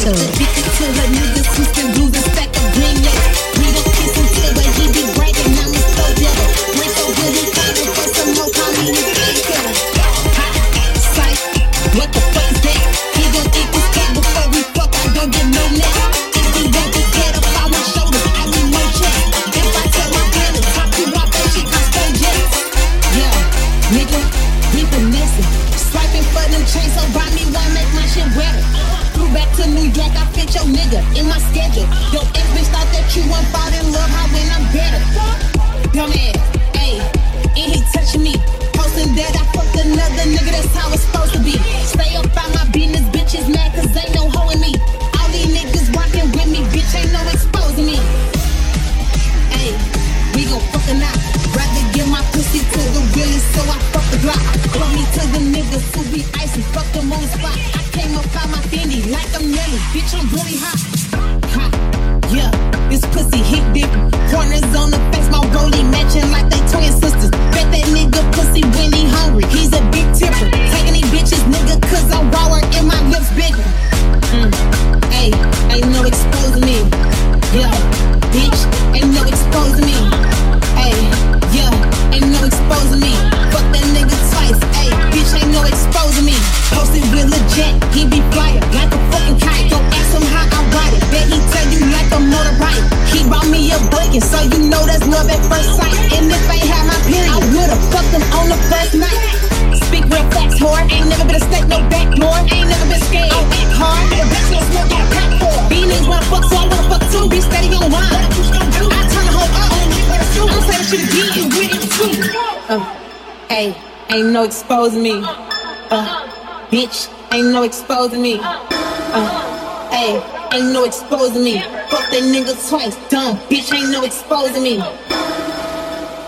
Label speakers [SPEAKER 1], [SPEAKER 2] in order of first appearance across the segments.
[SPEAKER 1] soul. We don't kiss until he be and I'm a soldier. We're so good.
[SPEAKER 2] Exposing me. Uh, bitch, ain't no exposing me. Uh, hey, ain't no exposing me. Fuck that nigga twice, dumb bitch, ain't no exposing me.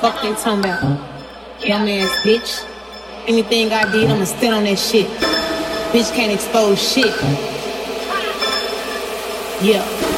[SPEAKER 2] Fuck they talking about. Dumb ass bitch. Anything I did, I'ma stand on that shit. Bitch can't expose shit. Yeah.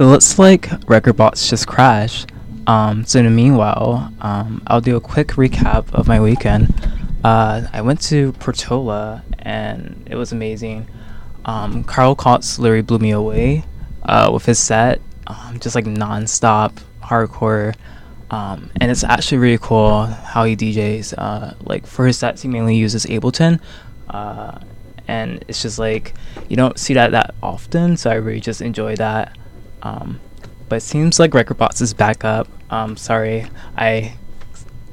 [SPEAKER 3] It looks like Rekordbox just crashed. Um, so in the meanwhile, um, I'll do a quick recap of my weekend. Uh, I went to Portola and it was amazing. Um, Carl Cox literally blew me away uh, with his set, um, just like non-stop hardcore. Um, and it's actually really cool how he DJs. Uh, like for his sets, he mainly uses Ableton, uh, and it's just like you don't see that that often. So I really just enjoy that. Um, but it seems like Rekordbox is back up. Um, sorry, I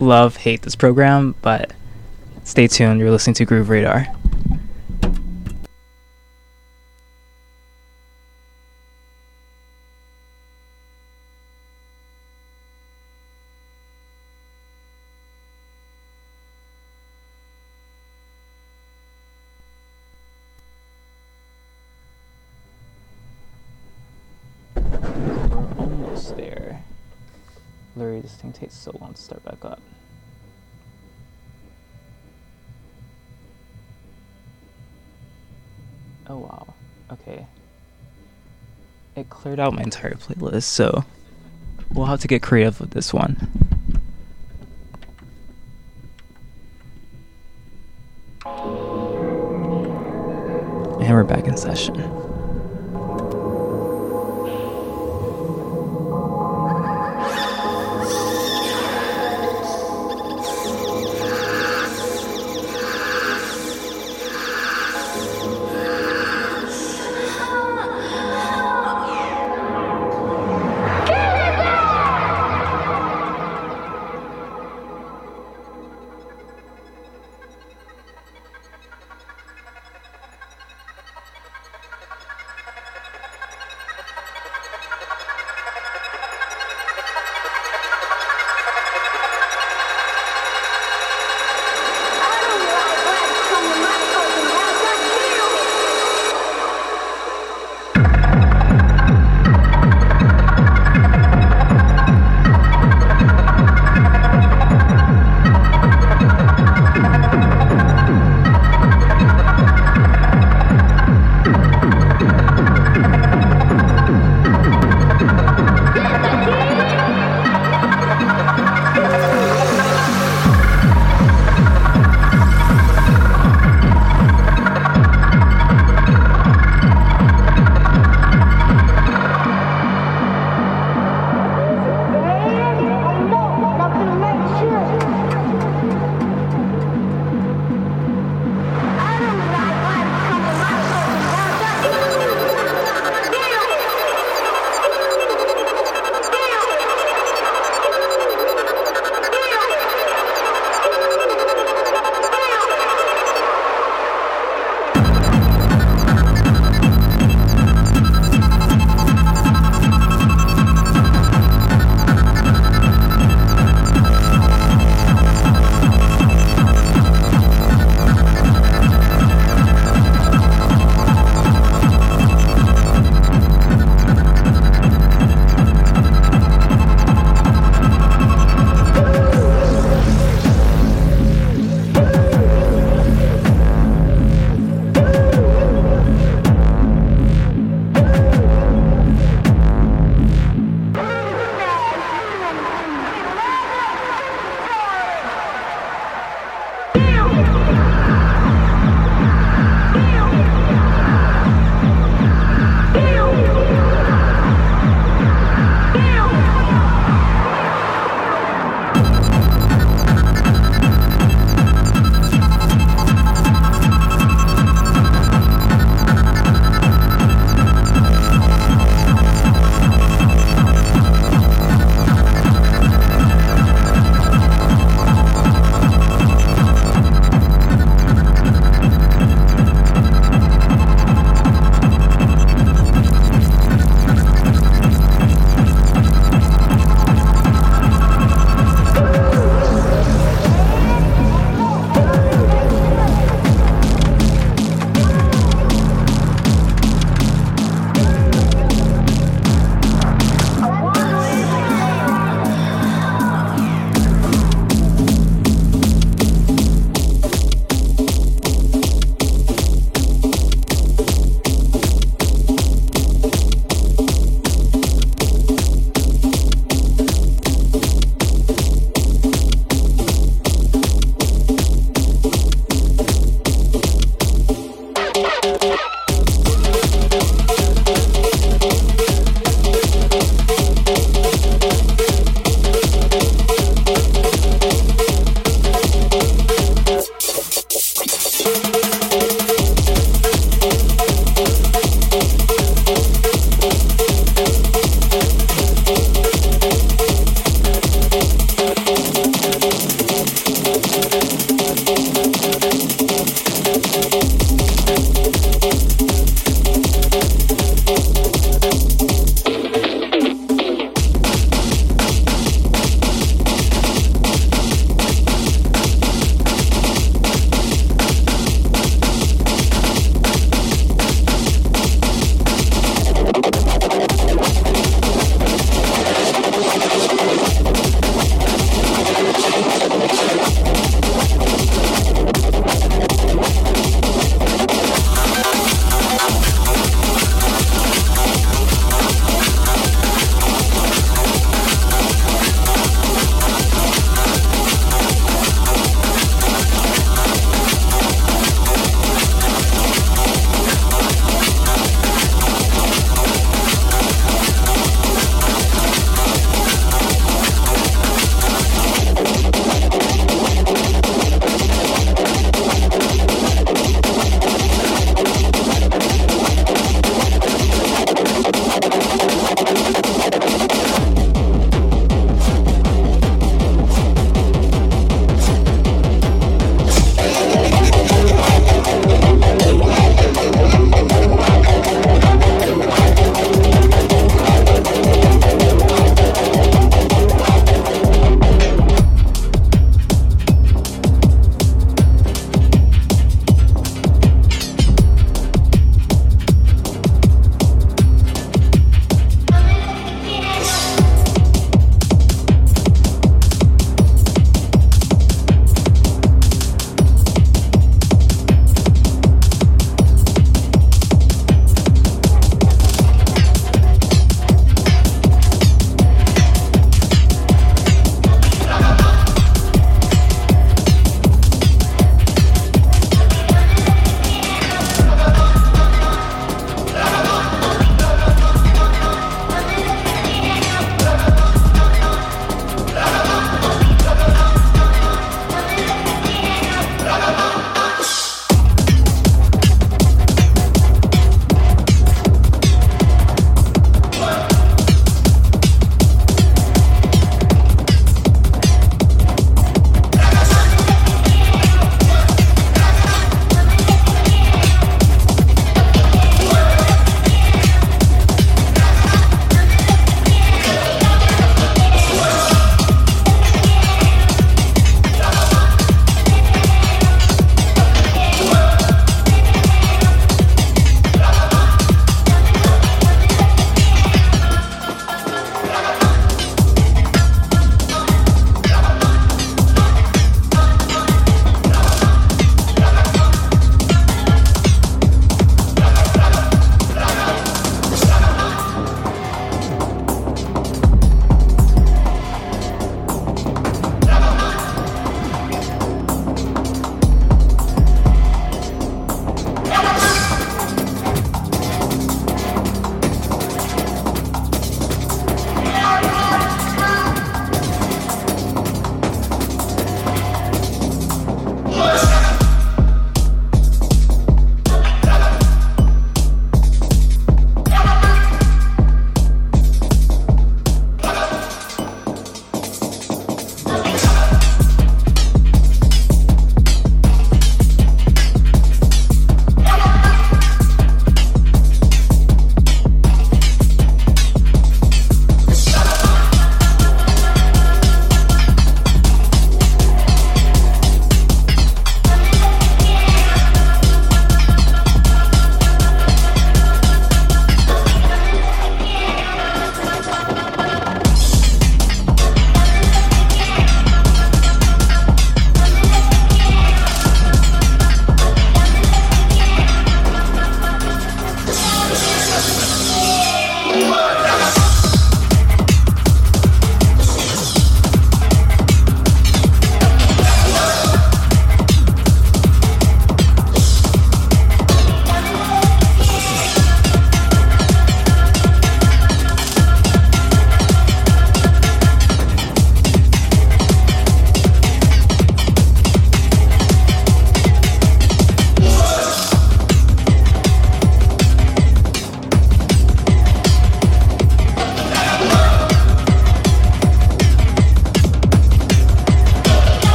[SPEAKER 3] love hate this program, but stay tuned. You're listening to Groove Radar. Takes so long to start back up. Oh wow. Okay. It cleared out my entire playlist, so we'll have to get creative with this one. And we're back in session.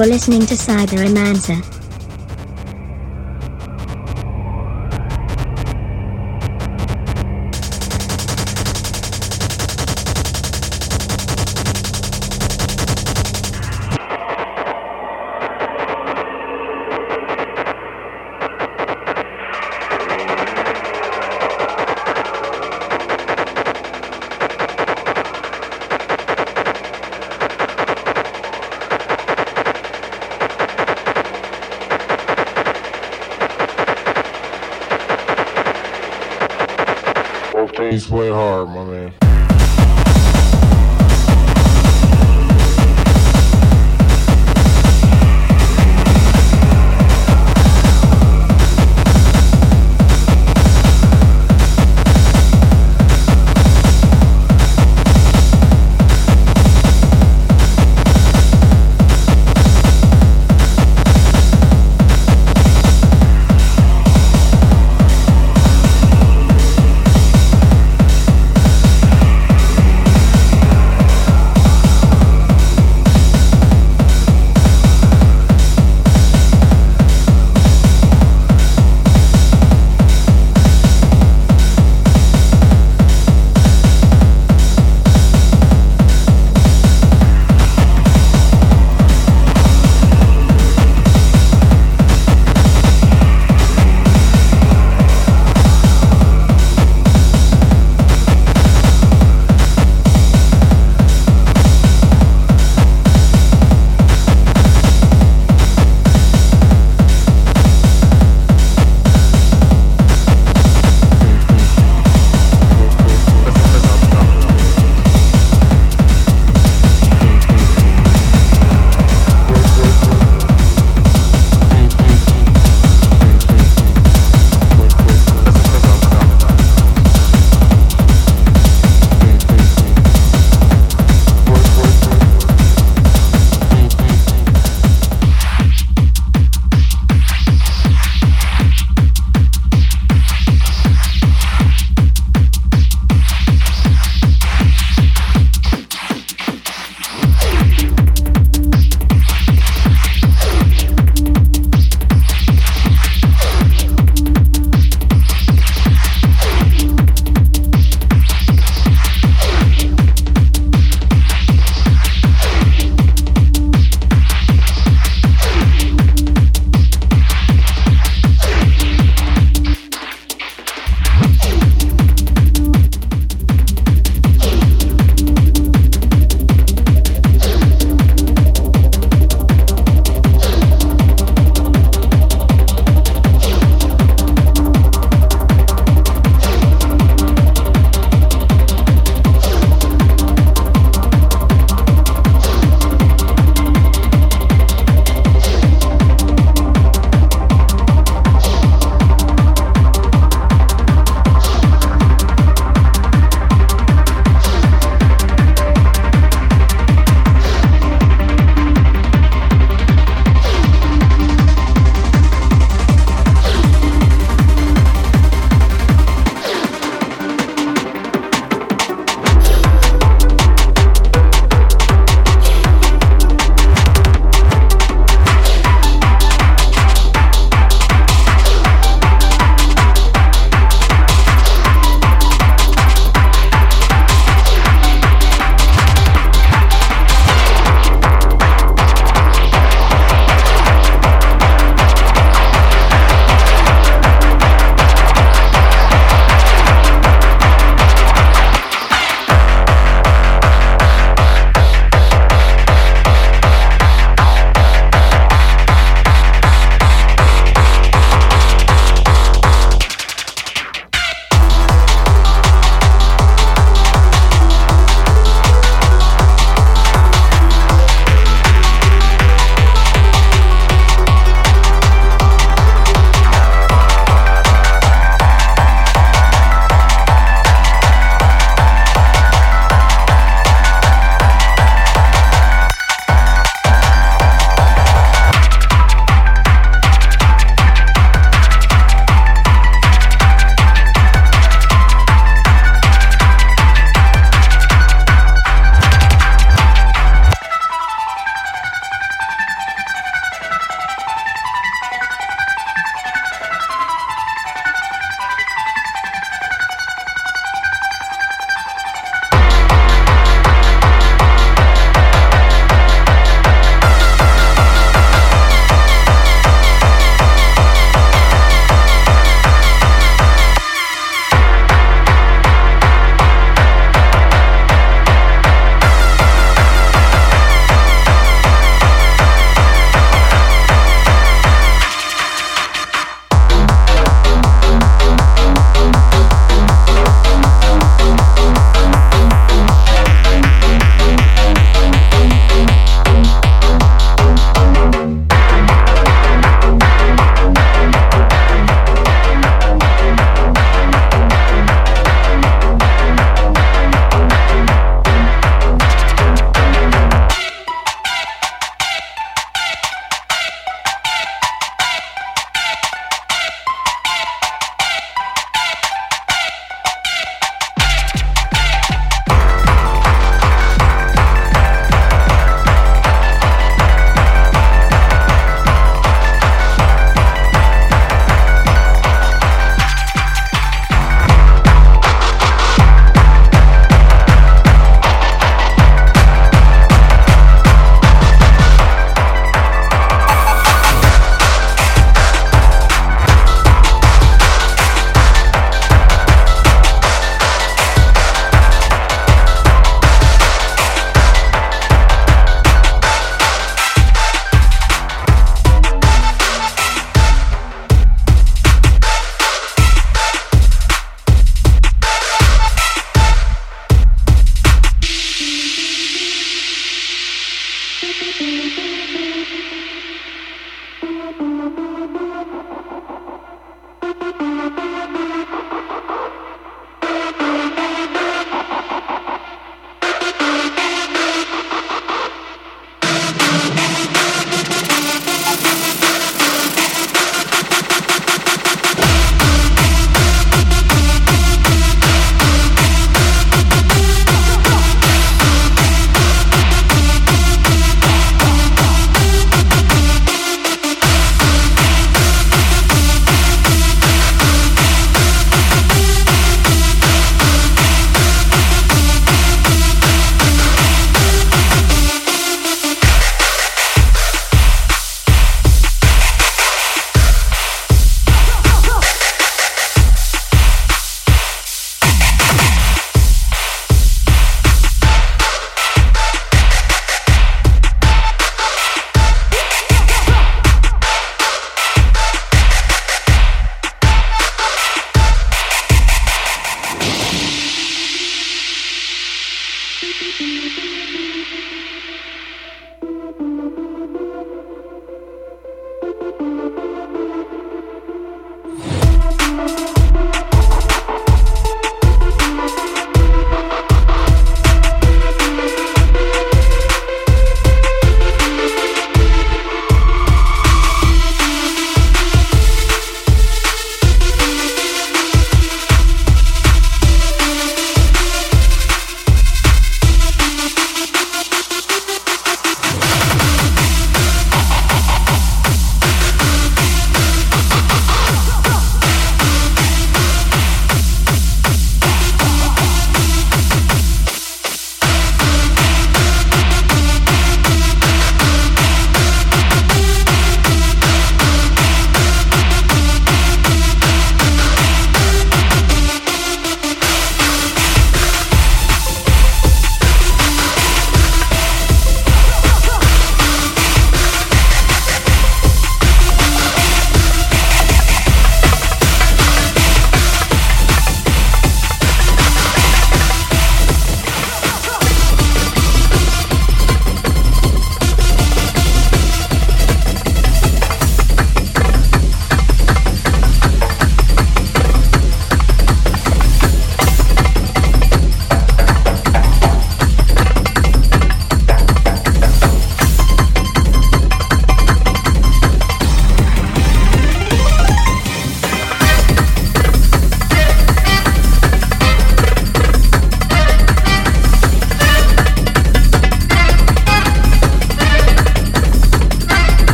[SPEAKER 1] You're listening to Cyberomancer.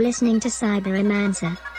[SPEAKER 1] Listening to Cyberomancer.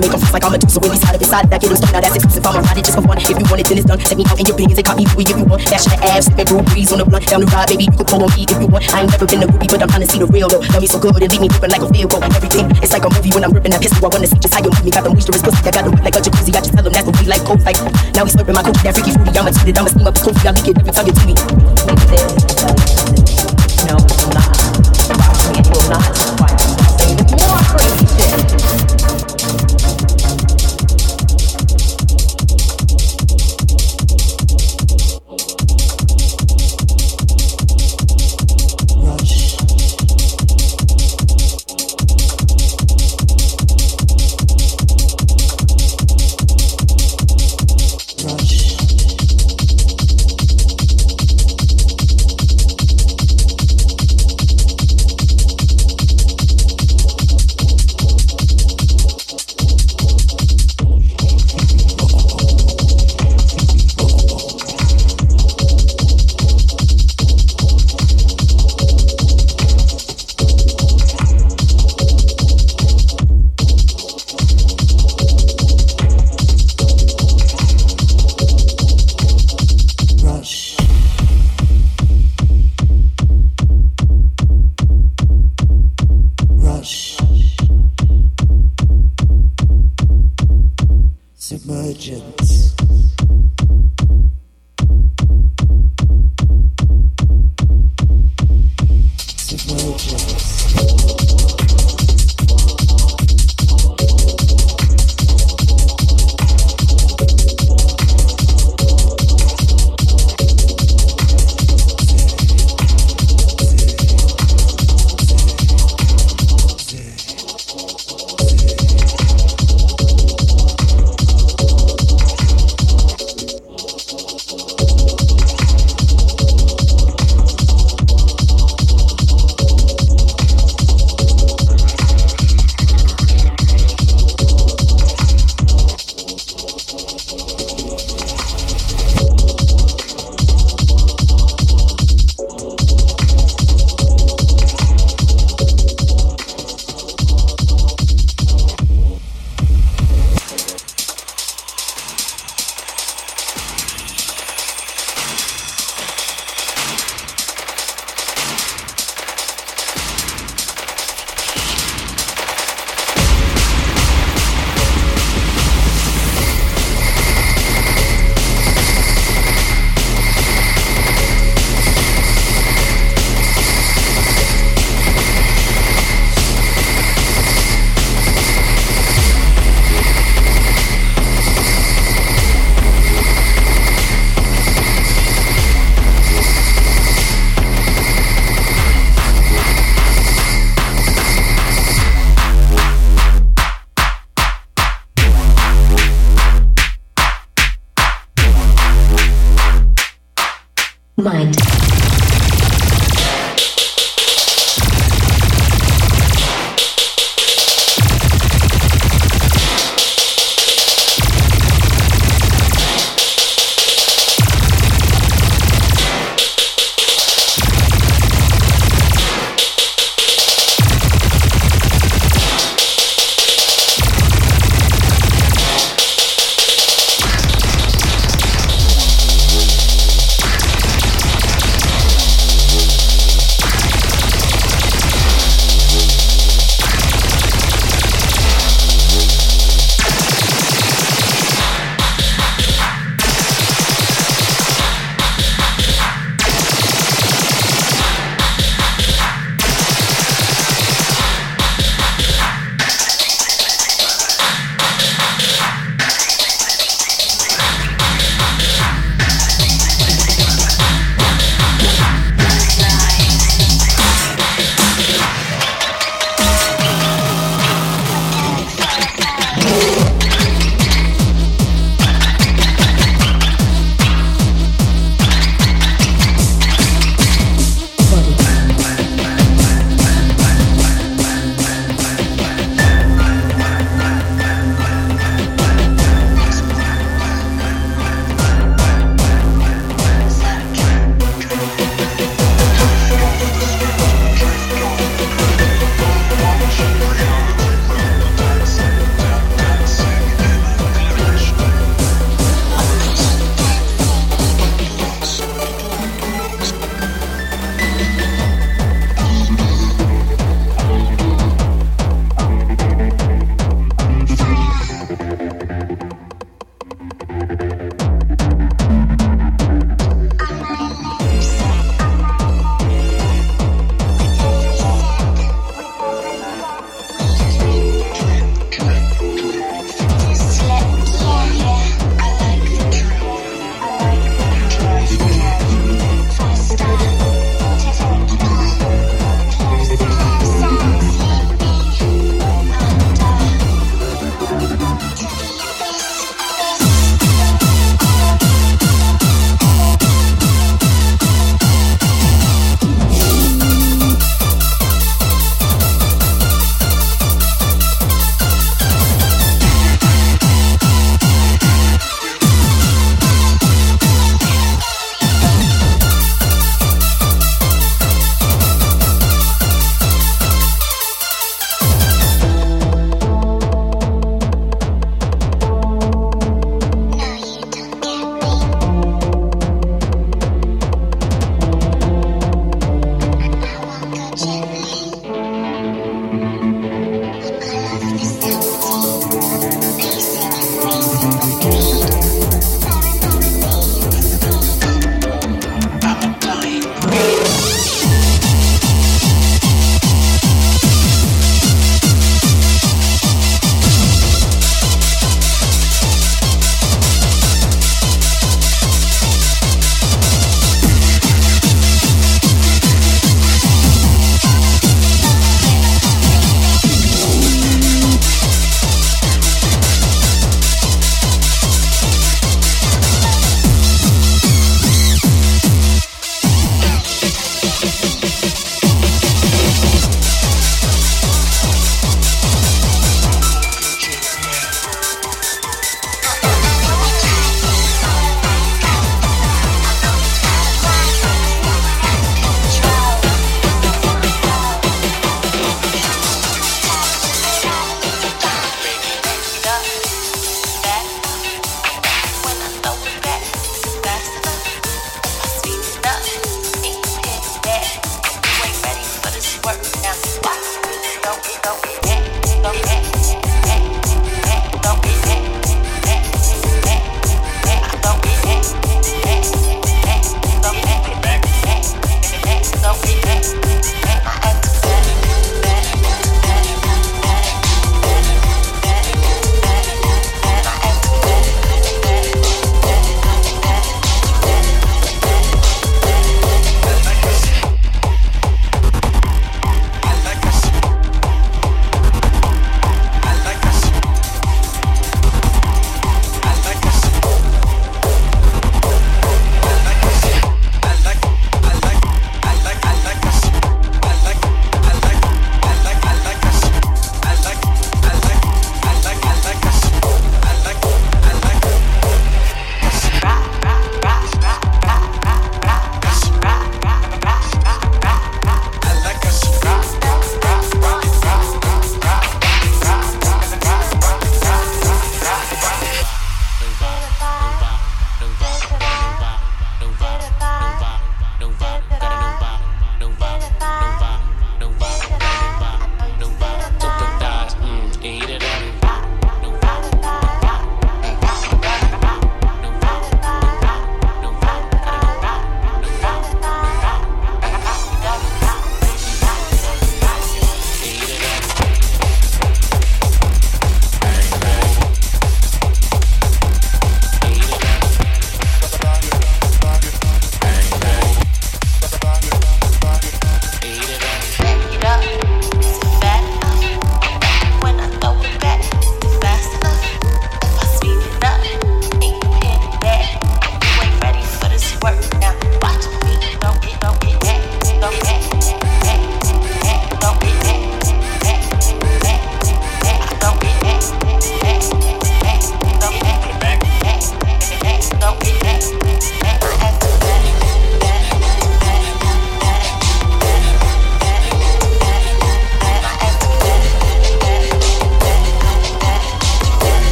[SPEAKER 4] to make like I'm a dude. So when we started, he's sad that you don't stop. Now that's exclusive. I'm a ride, just for one. If you want it then it's done, take me out in your pins and copy who you want. Dash your ass, sipping brew breeze on the blunt. Down the ride, baby, you can pull on me if you want. I ain't never been a groupie, but I'm trying to see the real though. Love me so good, it leave me ripping like a vehicle. Everything, it's like a movie when I'm ripping that pistol. I wanna see just how you move me. Got the moisture, it's pussy. I got the like a jacuzzi. I just tell that's what we like. Cold like now he's slurping my cookie. That freaky foodie, I'ma tweet it, I'ma steam up the coffee. I leak it every time you do me.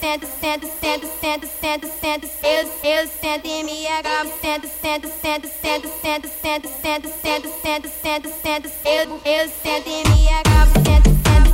[SPEAKER 5] sento, sento, sento, sento, sento, sento, eu, eu sento e me agarro, sento, sento, sento, sento, sento, sento, sento, sento, sento, sento, sento, eu, eu sento e me agarro, sento, sento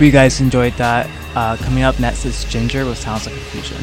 [SPEAKER 3] hope you guys enjoyed that. Uh, coming up next is Ginger with Sounds Like a Fusion.